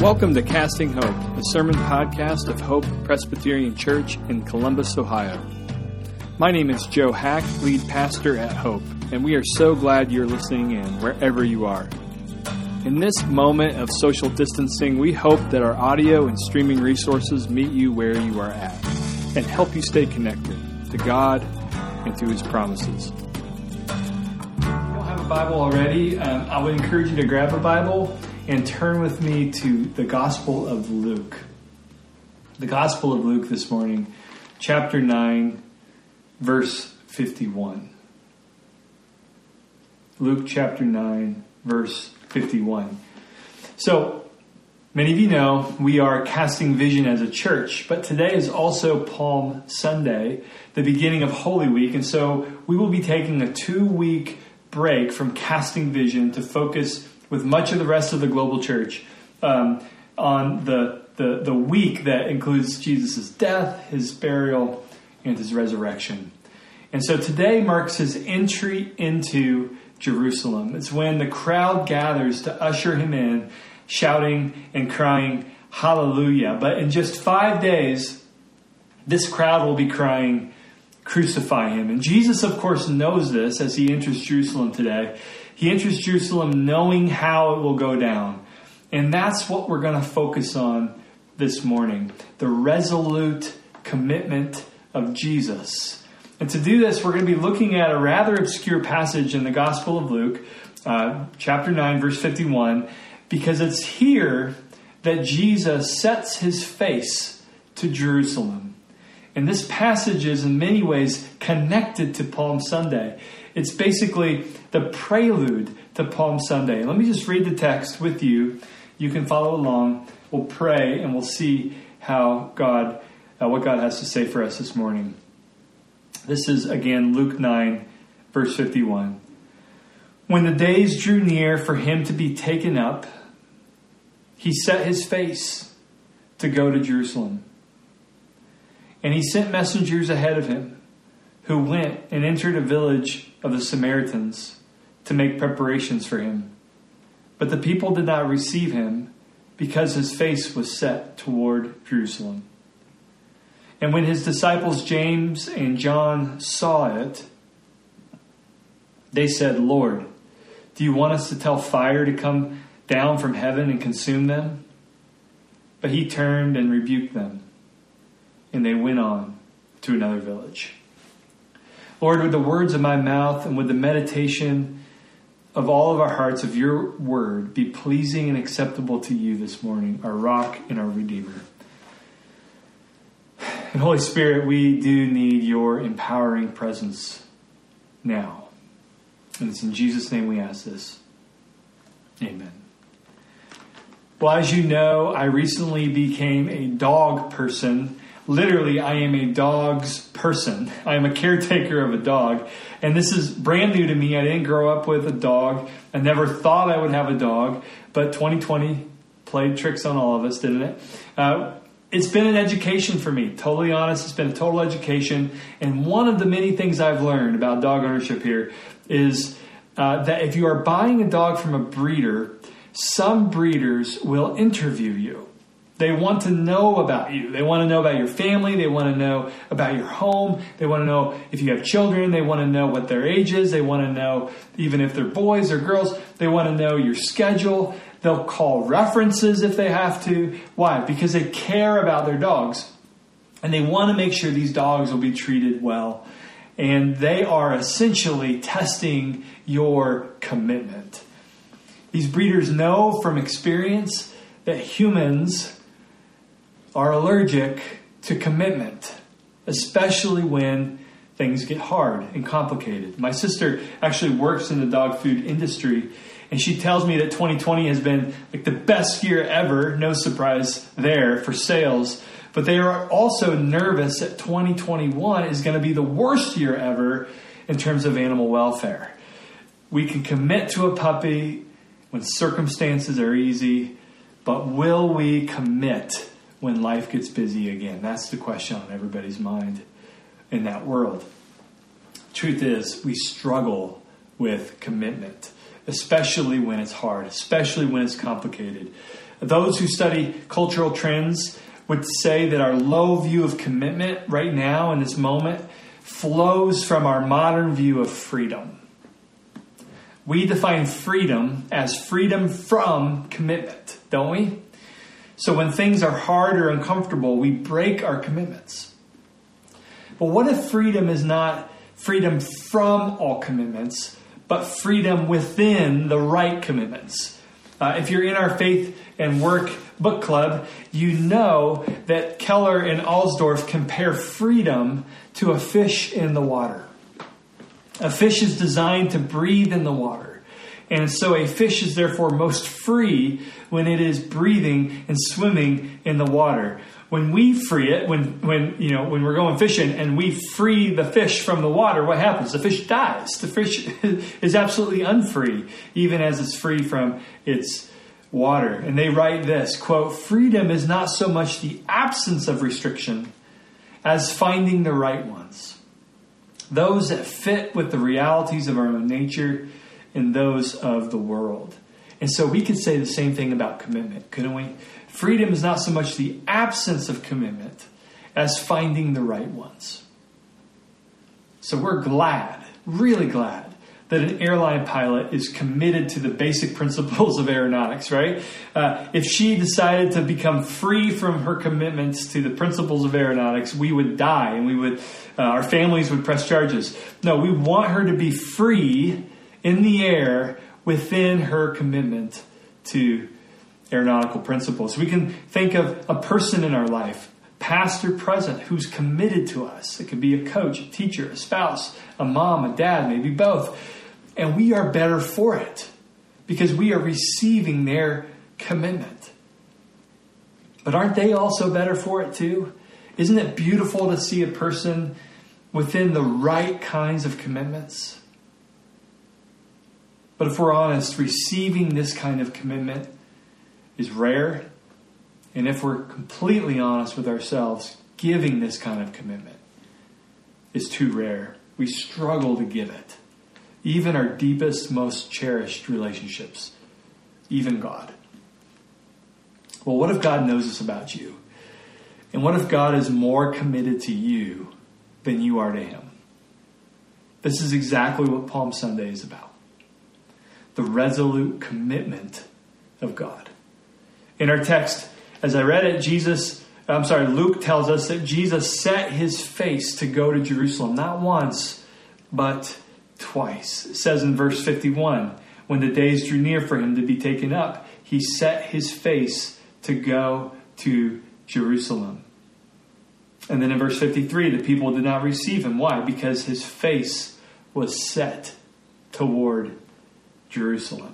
Welcome to Casting Hope, a sermon podcast of Hope Presbyterian Church in Columbus, Ohio. My name is Joe Hack, lead pastor at Hope, and we are so glad you're listening in wherever you are. In this moment of social distancing, we hope that our audio and streaming resources meet you where you are at and help you stay connected to God and to His promises. If you don't have a Bible already, um, I would encourage you to grab a Bible and turn with me to the Gospel of Luke. The Gospel of Luke this morning, chapter 9, verse 51. Luke chapter 9, verse 51. So, many of you know we are casting vision as a church, but today is also Palm Sunday, the beginning of Holy Week, and so we will be taking a two week break from casting vision to focus with much of the rest of the global church um, on the, the, the week that includes Jesus' death, his burial, and his resurrection. And so today marks his entry into Jerusalem. It's when the crowd gathers to usher him in, shouting and crying, Hallelujah. But in just five days, this crowd will be crying, Crucify him. And Jesus, of course, knows this as he enters Jerusalem today. He enters Jerusalem knowing how it will go down. And that's what we're going to focus on this morning the resolute commitment of Jesus. And to do this, we're going to be looking at a rather obscure passage in the Gospel of Luke, uh, chapter 9, verse 51, because it's here that Jesus sets his face to Jerusalem. And this passage is in many ways connected to Palm Sunday. It's basically the prelude to Palm Sunday. Let me just read the text with you. You can follow along. We'll pray and we'll see how God, uh, what God has to say for us this morning. This is again Luke 9, verse 51. When the days drew near for him to be taken up, he set his face to go to Jerusalem. And he sent messengers ahead of him who went and entered a village of the Samaritans to make preparations for him. But the people did not receive him because his face was set toward Jerusalem. And when his disciples James and John saw it, they said, Lord, do you want us to tell fire to come down from heaven and consume them? But he turned and rebuked them, and they went on to another village. Lord, with the words of my mouth and with the meditation of all of our hearts of your word be pleasing and acceptable to you this morning, our rock and our redeemer. And Holy Spirit, we do need your empowering presence now. And it's in Jesus' name we ask this. Amen. Well, as you know, I recently became a dog person literally, I am a dog's person. I am a caretaker of a dog. And this is brand new to me. I didn't grow up with a dog. I never thought I would have a dog. But 2020 played tricks on all of us, didn't it? Uh, it's been an education for me. Totally honest, it's been a total education. And one of the many things I've learned about dog ownership here is uh, that if you are buying a dog from a breeder, some breeders will interview you. They want to know about you. They want to know about your family. They want to know about your home. They want to know if you have children. They want to know what their age is. They want to know even if they're boys or girls. They want to know your schedule. They'll call references if they have to. Why? Because they care about their dogs. And they want to make sure these dogs will be treated well. And they are essentially testing your commitment. These breeders know from experience that humans are allergic to commitment, especially when things get hard and complicated. My sister actually works in the dog food industry, and she tells me that 2020 has been like the best year ever. No surprise there for sales. But they are also nervous that 2021 is going to be the worst year ever in terms of animal welfare. We can commit to a puppy when circumstances are easy, but will we commit when life gets busy again? That's the question on everybody's mind in that world. Truth is, we struggle with commitment, especially when it's hard, especially when it's complicated. Those who study cultural trends would say that our low view of commitment right now in this moment flows from our modern view of freedom. We define freedom as freedom from commitment, don't we? So when things are hard or uncomfortable, we break our commitments. But what if freedom is not freedom from all commitments, but freedom within the right commitments? Uh, if you're in our faith and work book club, you know that Keller and Alsdorf compare freedom to a fish in the water. A fish is designed to breathe in the water. And so a fish is therefore most free when it is breathing and swimming in the water. When we free it, when, when, you know, when we're going fishing and we free the fish from the water, what happens? The fish dies. The fish is absolutely unfree, even as it's free from its water. And they write this quote, freedom is not so much the absence of restriction as finding the right ones. Those that fit with the realities of our own nature and those of the world. And so we could say the same thing about commitment, couldn't we? Freedom is not so much the absence of commitment as finding the right ones. So we're glad, really glad, that an airline pilot is committed to the basic principles of aeronautics, right? Uh, if she decided to become free from her commitments to the principles of aeronautics, we would die and we would, uh, our families would press charges. No, we want her to be free in the air within her commitment to aeronautical principles. We can think of a person in our life, past or present, who's committed to us. It could be a coach, a teacher, a spouse, a mom, a dad, maybe both and we are better for it because we are receiving their commitment. But aren't they also better for it too? Isn't it beautiful to see a person within the right kinds of commitments? But if we're honest, receiving this kind of commitment is rare. And if we're completely honest with ourselves, giving this kind of commitment is too rare. We struggle to give it even our deepest, most cherished relationships, even God. Well, what if God knows this about you? And what if God is more committed to you than you are to Him? This is exactly what Palm Sunday is about the resolute commitment of God. In our text, as I read it, Jesus, I'm sorry, Luke tells us that Jesus set his face to go to Jerusalem, not once, but twice. It says in verse 51 when the days drew near for him to be taken up, he set his face to go to Jerusalem. And then in verse 53, the people did not receive him. Why? Because his face was set toward Jerusalem.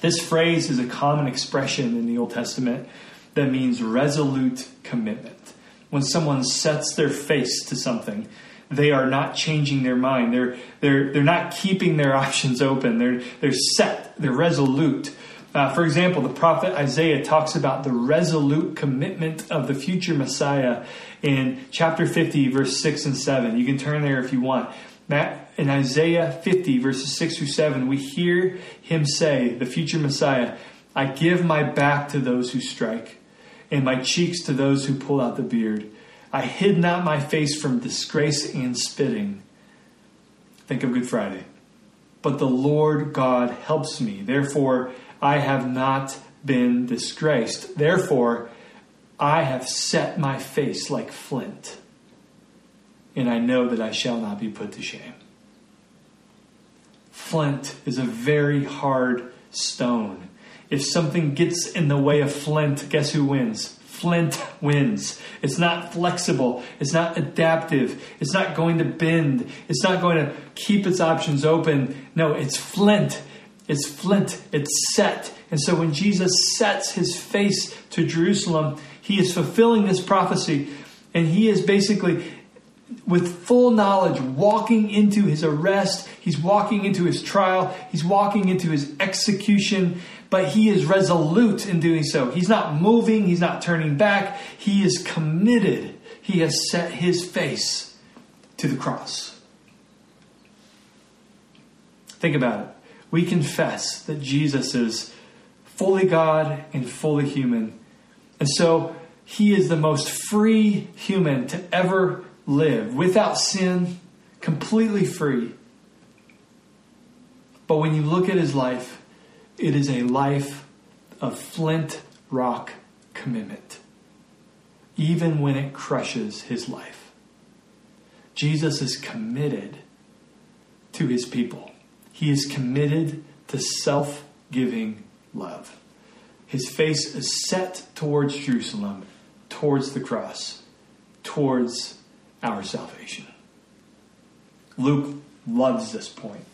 This phrase is a common expression in the Old Testament that means resolute commitment. When someone sets their face to something, they are not changing their mind. They're, they're, they're not keeping their options open. They're, they're set, they're resolute. Uh, for example, the prophet Isaiah talks about the resolute commitment of the future Messiah in chapter 50, verse 6 and 7. You can turn there if you want. In Isaiah 50, verses 6 through 7, we hear him say, the future Messiah, I give my back to those who strike, and my cheeks to those who pull out the beard. I hid not my face from disgrace and spitting. Think of Good Friday. But the Lord God helps me. Therefore, I have not been disgraced. Therefore, I have set my face like flint, and I know that I shall not be put to shame. Flint is a very hard stone. If something gets in the way of flint, guess who wins? flint wins. It's not flexible. It's not adaptive. It's not going to bend. It's not going to keep its options open. No, it's flint. It's flint. It's set. And so when Jesus sets his face to Jerusalem, he is fulfilling this prophecy. And he is basically, with full knowledge, walking into his arrest. He's walking into his trial. He's walking into his execution but he is resolute in doing so. He's not moving, he's not turning back, he is committed. He has set his face to the cross. Think about it. We confess that Jesus is fully God and fully human. And so he is the most free human to ever live, without sin, completely free. But when you look at his life, it is a life of flint rock commitment, even when it crushes his life. Jesus is committed to his people, he is committed to self giving love. His face is set towards Jerusalem, towards the cross, towards our salvation. Luke loves this point,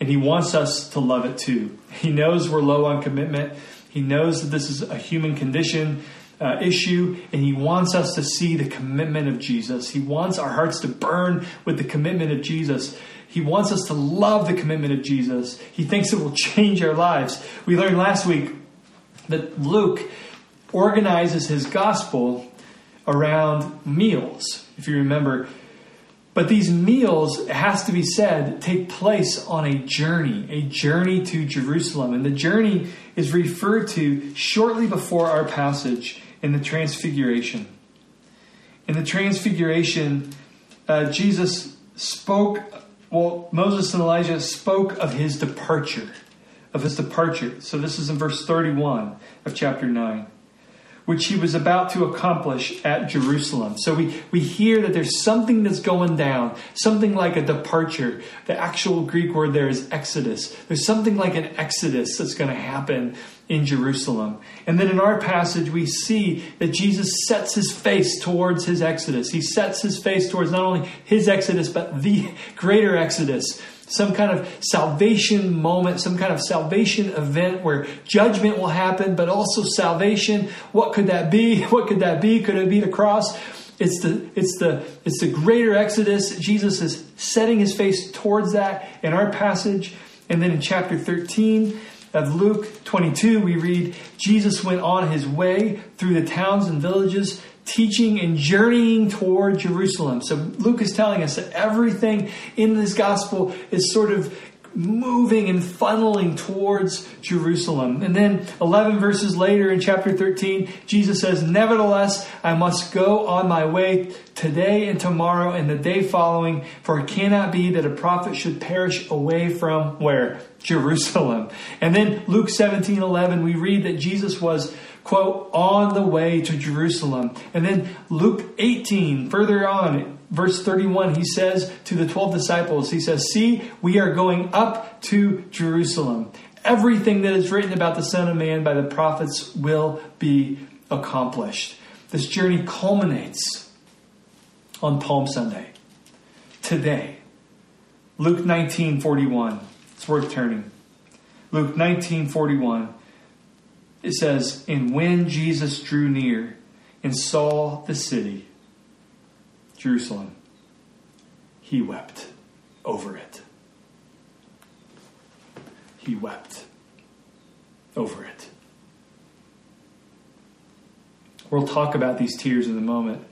and he wants us to love it too. He knows we're low on commitment. He knows that this is a human condition uh, issue, and he wants us to see the commitment of Jesus. He wants our hearts to burn with the commitment of Jesus. He wants us to love the commitment of Jesus. He thinks it will change our lives. We learned last week that Luke organizes his gospel around meals. If you remember, but these meals, it has to be said, take place on a journey, a journey to Jerusalem. And the journey is referred to shortly before our passage in the Transfiguration. In the Transfiguration, uh, Jesus spoke, well, Moses and Elijah spoke of his departure, of his departure. So this is in verse 31 of chapter 9 which he was about to accomplish at Jerusalem. So we, we hear that there's something that's going down, something like a departure. The actual Greek word there is exodus. There's something like an exodus that's going to happen in Jerusalem. And then in our passage, we see that Jesus sets his face towards his exodus. He sets his face towards not only his exodus, but the greater exodus some kind of salvation moment, some kind of salvation event where judgment will happen, but also salvation. What could that be? What could that be? Could it be the cross? It's the it's the it's the greater exodus. Jesus is setting his face towards that in our passage. And then in chapter 13 of Luke 22, we read Jesus went on his way through the towns and villages teaching and journeying toward Jerusalem. So Luke is telling us that everything in this gospel is sort of moving and funneling towards Jerusalem. And then 11 verses later in chapter 13, Jesus says, Nevertheless, I must go on my way today and tomorrow and the day following, for it cannot be that a prophet should perish away from where? Jerusalem. And then Luke 17, 11, we read that Jesus was quote, on the way to Jerusalem. And then Luke 18, further on, verse 31, he says to the 12 disciples, he says, See, we are going up to Jerusalem. Everything that is written about the Son of Man by the prophets will be accomplished. This journey culminates on Palm Sunday, today. Luke 19 41. It's worth turning. Luke 19 41 it says, And when Jesus drew near and saw the city, Jerusalem, he wept over it. He wept over it. We'll talk about these tears in a moment.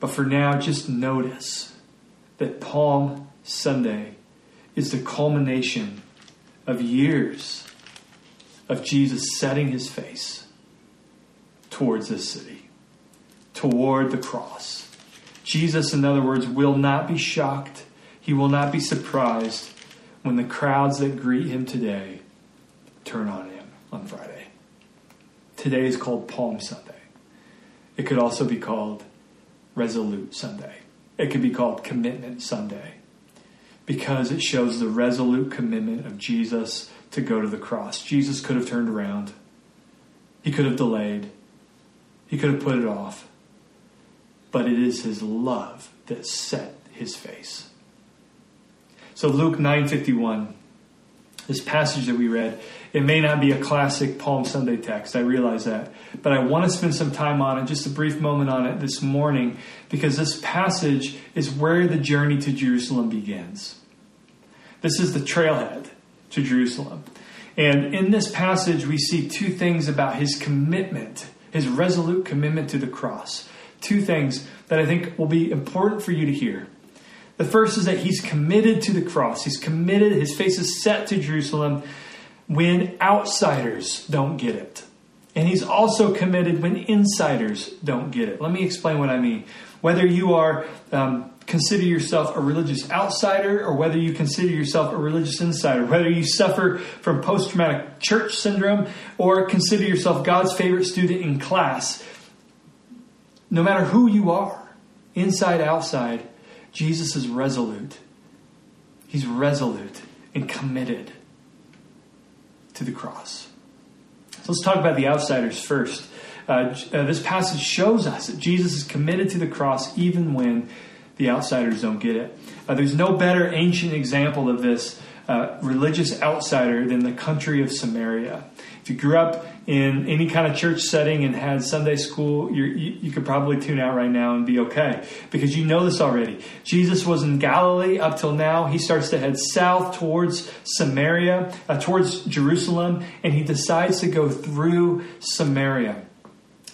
But for now, just notice that Palm Sunday is the culmination of years of Jesus setting his face towards this city, toward the cross. Jesus, in other words, will not be shocked. He will not be surprised when the crowds that greet him today turn on him on Friday. Today is called Palm Sunday. It could also be called Resolute Sunday. It could be called Commitment Sunday because it shows the resolute commitment of Jesus to go to the cross. Jesus could have turned around, he could have delayed, he could have put it off. But it is his love that set his face. So Luke 9:51 this passage that we read, it may not be a classic Palm Sunday text. I realize that. But I want to spend some time on it, just a brief moment on it this morning, because this passage is where the journey to Jerusalem begins. This is the trailhead to Jerusalem. And in this passage, we see two things about his commitment, his resolute commitment to the cross. Two things that I think will be important for you to hear. The first is that he's committed to the cross. He's committed, his face is set to Jerusalem when outsiders don't get it. And he's also committed when insiders don't get it. Let me explain what I mean. Whether you are um, consider yourself a religious outsider or whether you consider yourself a religious insider, whether you suffer from post traumatic church syndrome or consider yourself God's favorite student in class, no matter who you are, inside, outside, Jesus is resolute. He's resolute and committed to the cross. So let's talk about the outsiders first. Uh, uh, this passage shows us that Jesus is committed to the cross even when the outsiders don't get it. Uh, there's no better ancient example of this uh, religious outsider than the country of Samaria. If you grew up in any kind of church setting and had Sunday school, you, you could probably tune out right now and be okay because you know this already. Jesus was in Galilee up till now. He starts to head south towards Samaria, uh, towards Jerusalem, and he decides to go through Samaria.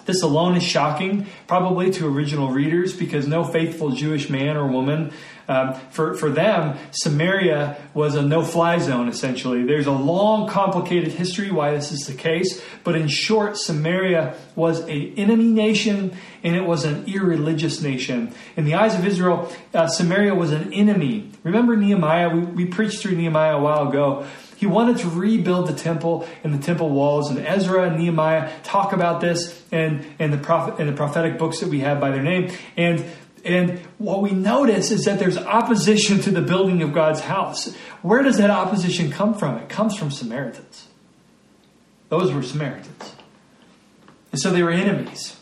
This alone is shocking, probably to original readers, because no faithful Jewish man or woman, um, for, for them, Samaria was a no fly zone, essentially. There's a long, complicated history why this is the case, but in short, Samaria was an enemy nation and it was an irreligious nation. In the eyes of Israel, uh, Samaria was an enemy. Remember Nehemiah? We, we preached through Nehemiah a while ago. He wanted to rebuild the temple and the temple walls. And Ezra and Nehemiah talk about this and, and the prophet and the prophetic books that we have by their name. And and what we notice is that there's opposition to the building of God's house. Where does that opposition come from? It comes from Samaritans. Those were Samaritans. And so they were enemies.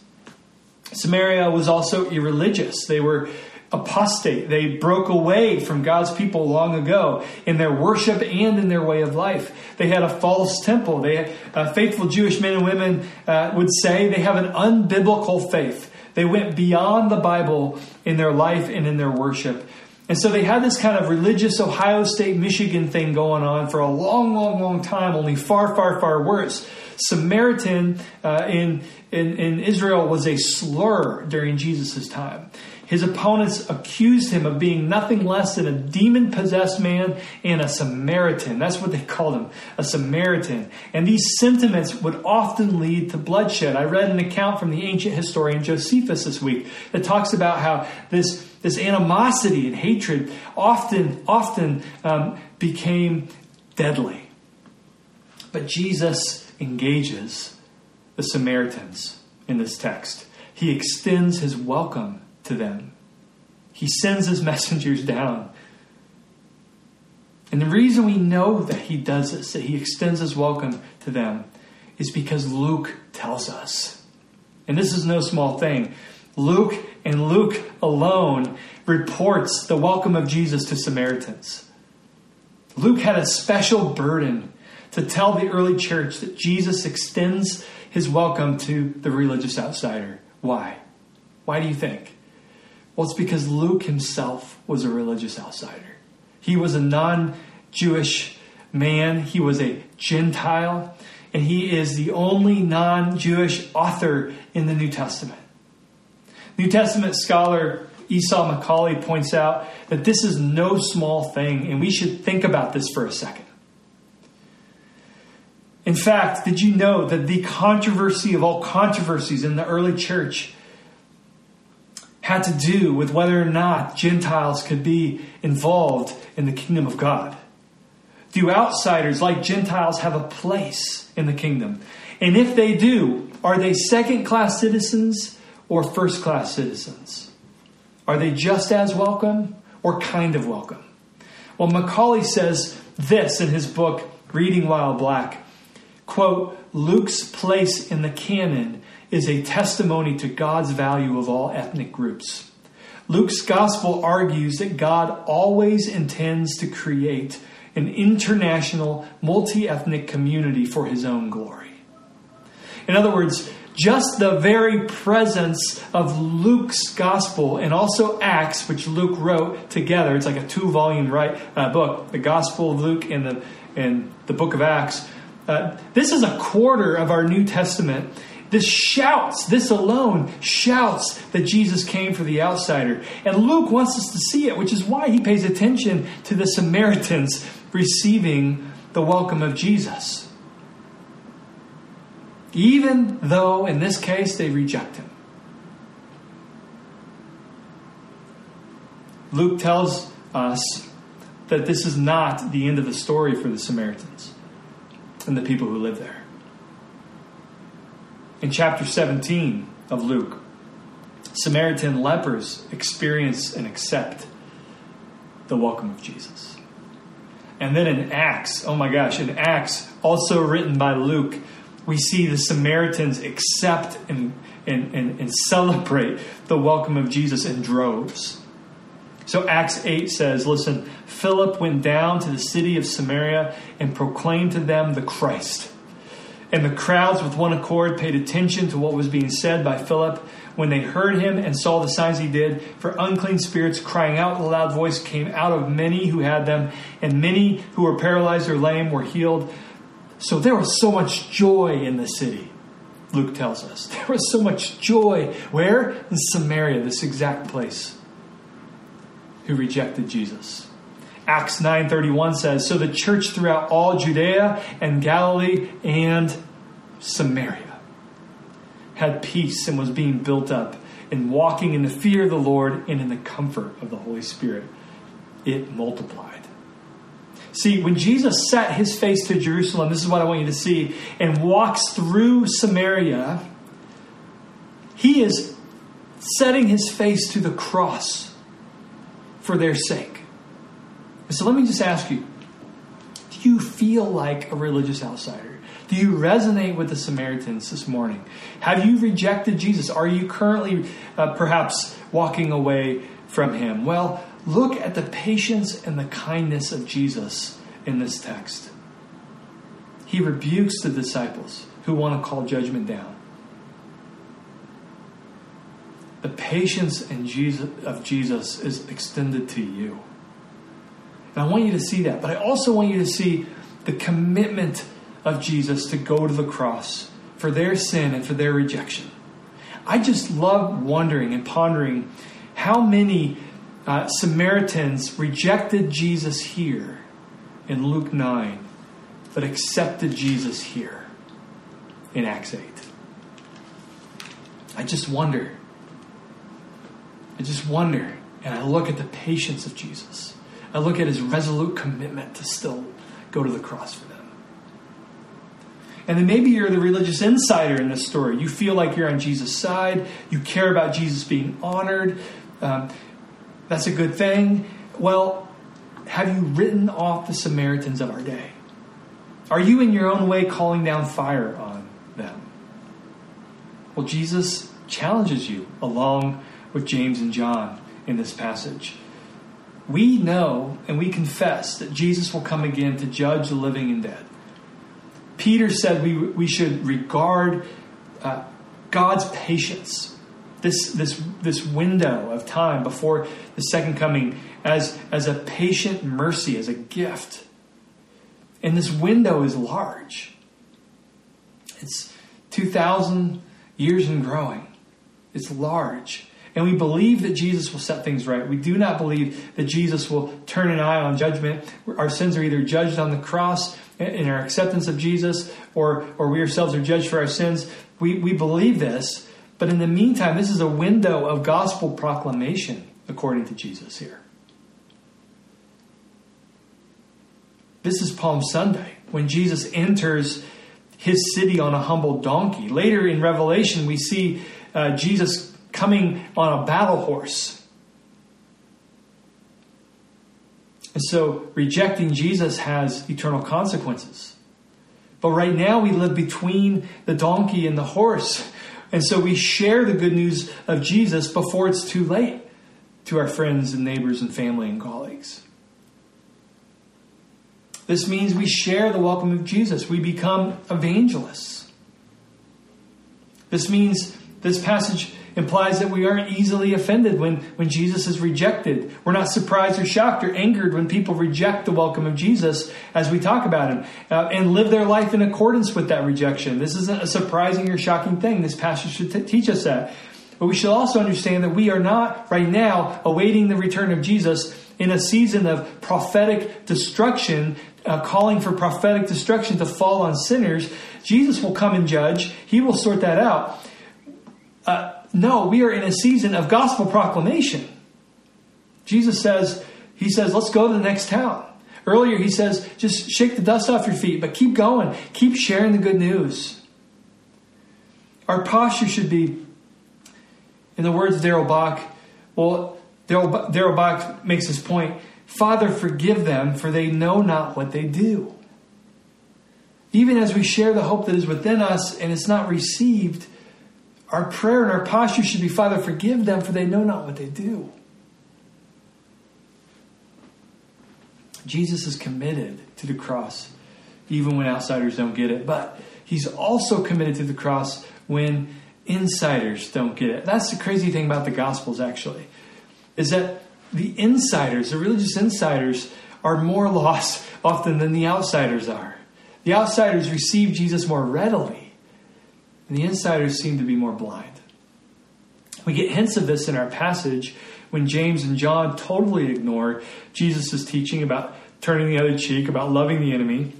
Samaria was also irreligious. They were apostate. They broke away from God's people long ago in their worship and in their way of life. They had a false temple. They, uh, faithful Jewish men and women uh, would say they have an unbiblical faith. They went beyond the Bible in their life and in their worship. And so they had this kind of religious Ohio State, Michigan thing going on for a long, long, long time, only far, far, far worse. Samaritan uh, in, in, in Israel was a slur during Jesus' time. His opponents accused him of being nothing less than a demon possessed man and a Samaritan. That's what they called him, a Samaritan. And these sentiments would often lead to bloodshed. I read an account from the ancient historian Josephus this week that talks about how this, this animosity and hatred often, often um, became deadly. But Jesus engages the Samaritans in this text. He extends his welcome to them. He sends his messengers down. And the reason we know that he does this, that he extends his welcome to them, is because Luke tells us. And this is no small thing. Luke and Luke alone reports the welcome of Jesus to Samaritans. Luke had a special burden to tell the early church that Jesus extends his welcome to the religious outsider. Why? Why do you think? Well, it's because Luke himself was a religious outsider. He was a non Jewish man, he was a Gentile, and he is the only non Jewish author in the New Testament. New Testament scholar Esau McCaulley points out that this is no small thing, and we should think about this for a second. In fact, did you know that the controversy of all controversies in the early church had to do with whether or not Gentiles could be involved in the kingdom of God. Do outsiders like Gentiles have a place in the kingdom? And if they do, are they second class citizens or first class citizens? Are they just as welcome or kind of welcome? Well, McCaulley says this in his book, Reading While Black. Quote, Luke's place in the canon is a testimony to God's value of all ethnic groups. Luke's gospel argues that God always intends to create an international, multi ethnic community for his own glory. In other words, just the very presence of Luke's gospel and also Acts, which Luke wrote together, it's like a two volume right, uh, book, the Gospel of Luke and the, and the book of Acts. Uh, this is a quarter of our New Testament. This shouts, this alone shouts that Jesus came for the outsider. And Luke wants us to see it, which is why he pays attention to the Samaritans receiving the welcome of Jesus. Even though, in this case, they reject him. Luke tells us that this is not the end of the story for the Samaritans and the people who live there. In chapter 17 of Luke, Samaritan lepers experience and accept the welcome of Jesus. And then in Acts, oh my gosh, in Acts, also written by Luke, we see the Samaritans accept and, and, and, and celebrate the welcome of Jesus in droves. So Acts 8 says, listen, Philip went down to the city of Samaria and proclaimed to them the Christ. And the crowds with one accord paid attention to what was being said by Philip when they heard him and saw the signs he did. For unclean spirits crying out with a loud voice came out of many who had them, and many who were paralyzed or lame were healed. So there was so much joy in the city. Luke tells us. There was so much joy. Where? In Samaria, this exact place who rejected Jesus. Acts 9:31 says, "So the church throughout all Judea and Galilee and Samaria had peace and was being built up and walking in the fear of the Lord and in the comfort of the Holy Spirit. It multiplied." See, when Jesus set his face to Jerusalem, this is what I want you to see, and walks through Samaria, he is setting his face to the cross for their sake. So let me just ask you do you feel like a religious outsider? Do you resonate with the Samaritans this morning? Have you rejected Jesus? Are you currently uh, perhaps walking away from him? Well, look at the patience and the kindness of Jesus in this text. He rebukes the disciples who want to call judgment down. The patience Jesus, of Jesus is extended to you. And I want you to see that. But I also want you to see the commitment of Jesus to go to the cross for their sin and for their rejection. I just love wondering and pondering how many uh, Samaritans rejected Jesus here in Luke 9, but accepted Jesus here in Acts 8. I just wonder I just wonder, and I look at the patience of Jesus. I look at his resolute commitment to still go to the cross for them. And then maybe you're the religious insider in this story. You feel like you're on Jesus' side. You care about Jesus being honored. Um, that's a good thing. Well, have you written off the Samaritans of our day? Are you in your own way calling down fire on them? Well, Jesus challenges you along with James and John in this passage. We know and we confess that Jesus will come again to judge the living and dead. Peter said we, we should regard uh, God's patience, this, this, this window of time before the second coming, as, as a patient mercy, as a gift. And this window is large. It's 2,000 years and growing. It's large. And we believe that Jesus will set things right. We do not believe that Jesus will turn an eye on judgment. Our sins are either judged on the cross in our acceptance of Jesus, or, or we ourselves are judged for our sins. We, we believe this, but in the meantime, this is a window of gospel proclamation according to Jesus here. This is Palm Sunday when Jesus enters his city on a humble donkey. Later in Revelation, we see uh, Jesus coming on a battle horse. And so rejecting Jesus has eternal consequences. But right now we live between the donkey and the horse. And so we share the good news of Jesus before it's too late to our friends and neighbors and family and colleagues. This means we share the welcome of Jesus. We become evangelists. This means this passage implies that we aren't easily offended when, when Jesus is rejected. We're not surprised or shocked or angered when people reject the welcome of Jesus as we talk about him uh, and live their life in accordance with that rejection. This isn't a surprising or shocking thing. This passage should t- teach us that. But we should also understand that we are not right now awaiting the return of Jesus in a season of prophetic destruction uh, calling for prophetic destruction to fall on sinners, Jesus will come and judge. He will sort that out. Uh, no, we are in a season of gospel proclamation. Jesus says, He says, let's go to the next town. Earlier, He says, just shake the dust off your feet, but keep going. Keep sharing the good news. Our posture should be, in the words of Darrell Bock, well, Darrell Bock makes this point Father, forgive them, for they know not what they do. Even as we share the hope that is within us and it's not received, our prayer and our posture should be Father, forgive them, for they know not what they do. Jesus is committed to the cross, even when outsiders don't get it. But he's also committed to the cross when insiders don't get it. That's the crazy thing about the Gospels, actually, is that the insiders, the religious insiders, are more lost often than the outsiders are. The outsiders receive Jesus more readily, and the insiders seem to be more blind. We get hints of this in our passage when James and John totally ignore Jesus' teaching about turning the other cheek, about loving the enemy,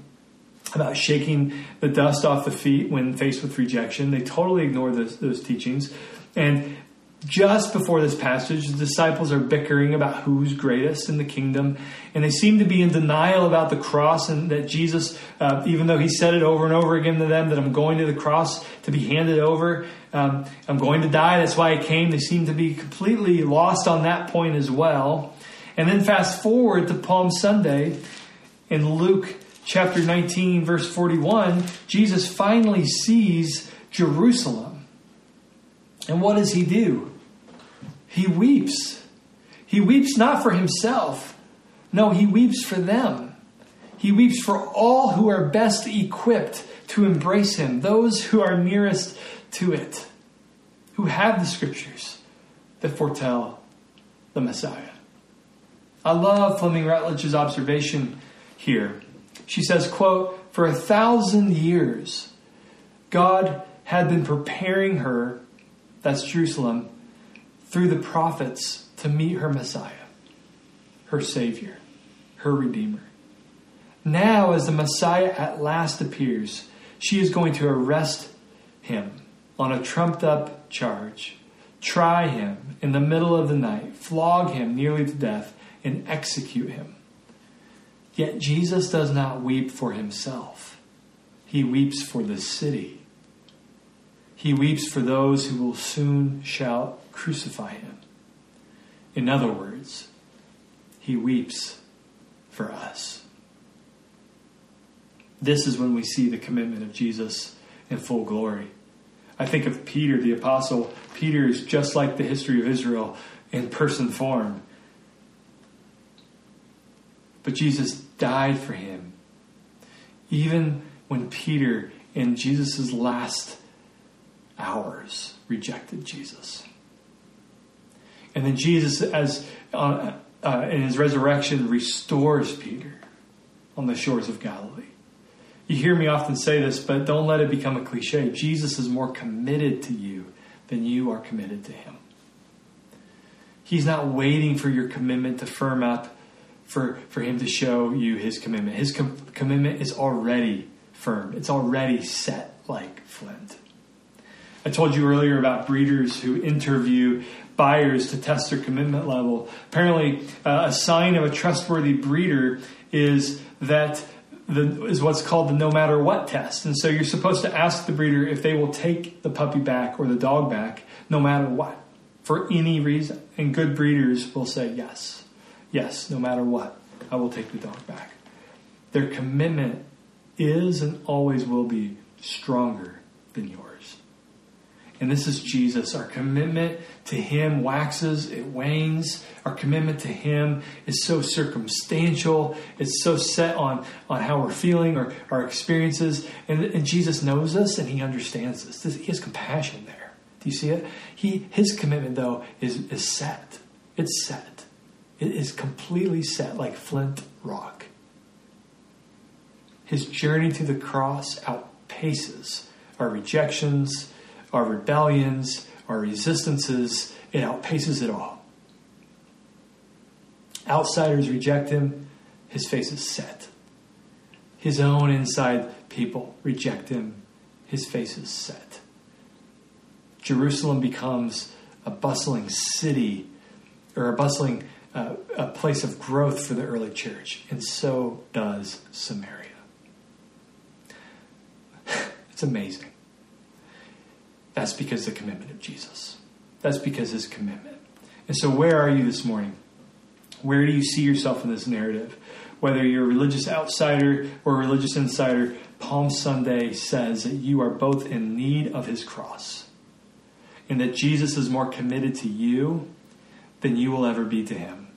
about shaking the dust off the feet when faced with rejection. They totally ignore those, those teachings. And just before this passage, the disciples are bickering about who's greatest in the kingdom, and they seem to be in denial about the cross and that Jesus, uh, even though he said it over and over again to them that I'm going to the cross to be handed over, um, I'm going to die, that's why I came. They seem to be completely lost on that point as well. And then fast forward to Palm Sunday in Luke chapter 19, verse 41, Jesus finally sees Jerusalem. And what does he do? He weeps. He weeps not for himself. No, he weeps for them. He weeps for all who are best equipped to embrace him, those who are nearest to it, who have the scriptures that foretell the Messiah. I love Fleming Rutledge's observation here. She says, quote, for a thousand years, God had been preparing her, that's Jerusalem, through the prophets to meet her Messiah, her Savior, her Redeemer. Now, as the Messiah at last appears, she is going to arrest him on a trumped up charge, try him in the middle of the night, flog him nearly to death, and execute him. Yet Jesus does not weep for himself, he weeps for the city. He weeps for those who will soon shall crucify him. In other words, he weeps for us. This is when we see the commitment of Jesus in full glory. I think of Peter, the apostle. Peter is just like the history of Israel in person form. But Jesus died for him. Even when Peter, in Jesus' last hours, rejected Jesus. And then Jesus, as uh, uh, in his resurrection, restores Peter on the shores of Galilee. You hear me often say this, but don't let it become a cliche. Jesus is more committed to you than you are committed to him. He's not waiting for your commitment to firm up for, for him to show you his commitment. His com- commitment is already firm, it's already set like flint. I told you earlier about breeders who interview buyers to test their commitment level. Apparently, uh, a sign of a trustworthy breeder is that the, is what's called the no matter what test. And so you're supposed to ask the breeder if they will take the puppy back or the dog back no matter what, for any reason. And good breeders will say yes. Yes, no matter what, I will take the dog back. Their commitment is and always will be stronger than yours. And this is Jesus. Our commitment to Him waxes, it wanes. Our commitment to Him is so circumstantial. It's so set on, on how we're feeling or our experiences. And, and Jesus knows us and He understands us. He has compassion there. Do you see it? He, his commitment, though, is, is set. It's set. It is completely set like flint rock. His journey to the cross outpaces our rejections our rebellions, our resistances, it outpaces it all. Outsiders reject him, his face is set. his own inside people reject him, his face is set. Jerusalem becomes a bustling city or a bustling uh, a place of growth for the early church, and so does Samaria. it's amazing. That's because the commitment of Jesus. That's because his commitment. And so, where are you this morning? Where do you see yourself in this narrative? Whether you're a religious outsider or a religious insider, Palm Sunday says that you are both in need of his cross and that Jesus is more committed to you than you will ever be to him.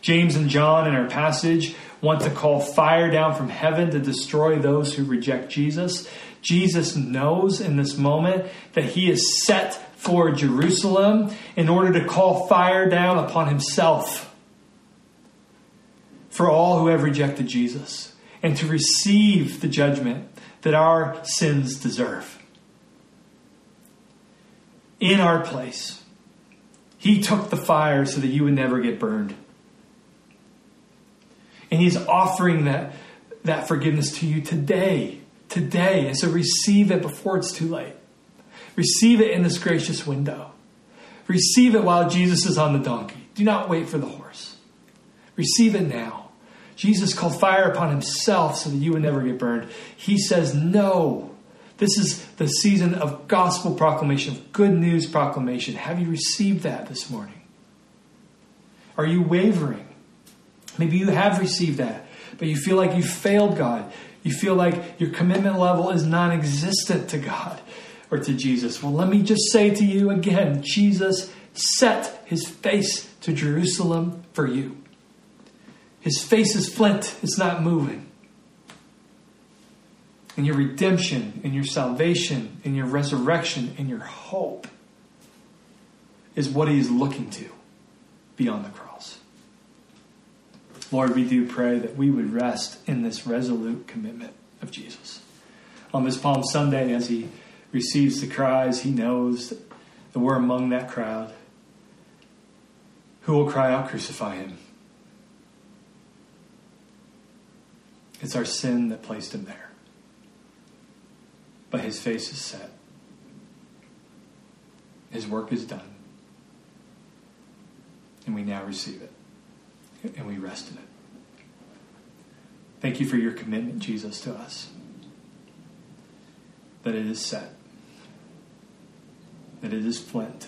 James and John in our passage want to call fire down from heaven to destroy those who reject Jesus. Jesus knows in this moment that he is set for Jerusalem in order to call fire down upon himself for all who have rejected Jesus and to receive the judgment that our sins deserve. In our place, he took the fire so that you would never get burned. And he's offering that, that forgiveness to you today. Today. And so receive it before it's too late. Receive it in this gracious window. Receive it while Jesus is on the donkey. Do not wait for the horse. Receive it now. Jesus called fire upon himself so that you would never get burned. He says, No. This is the season of gospel proclamation, of good news proclamation. Have you received that this morning? Are you wavering? Maybe you have received that, but you feel like you failed God. You feel like your commitment level is non existent to God or to Jesus. Well, let me just say to you again Jesus set his face to Jerusalem for you. His face is flint, it's not moving. And your redemption, and your salvation, and your resurrection, and your hope is what he is looking to beyond the cross. Lord, we do pray that we would rest in this resolute commitment of Jesus. On this Palm Sunday, as he receives the cries, he knows that we're among that crowd. Who will cry out, Crucify him? It's our sin that placed him there. But his face is set. His work is done. And we now receive it. And we rest in it. Thank you for your commitment, Jesus, to us. That it is set. That it is flint.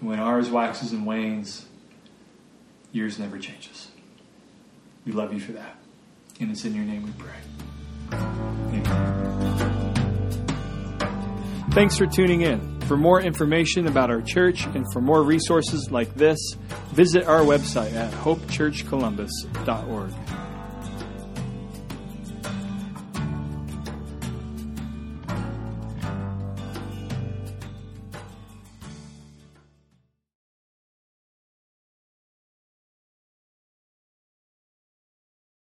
And when ours waxes and wanes, yours never changes. We love you for that. And it's in your name we pray. Amen. Thanks for tuning in. For more information about our church and for more resources like this, visit our website at hopechurchcolumbus.org.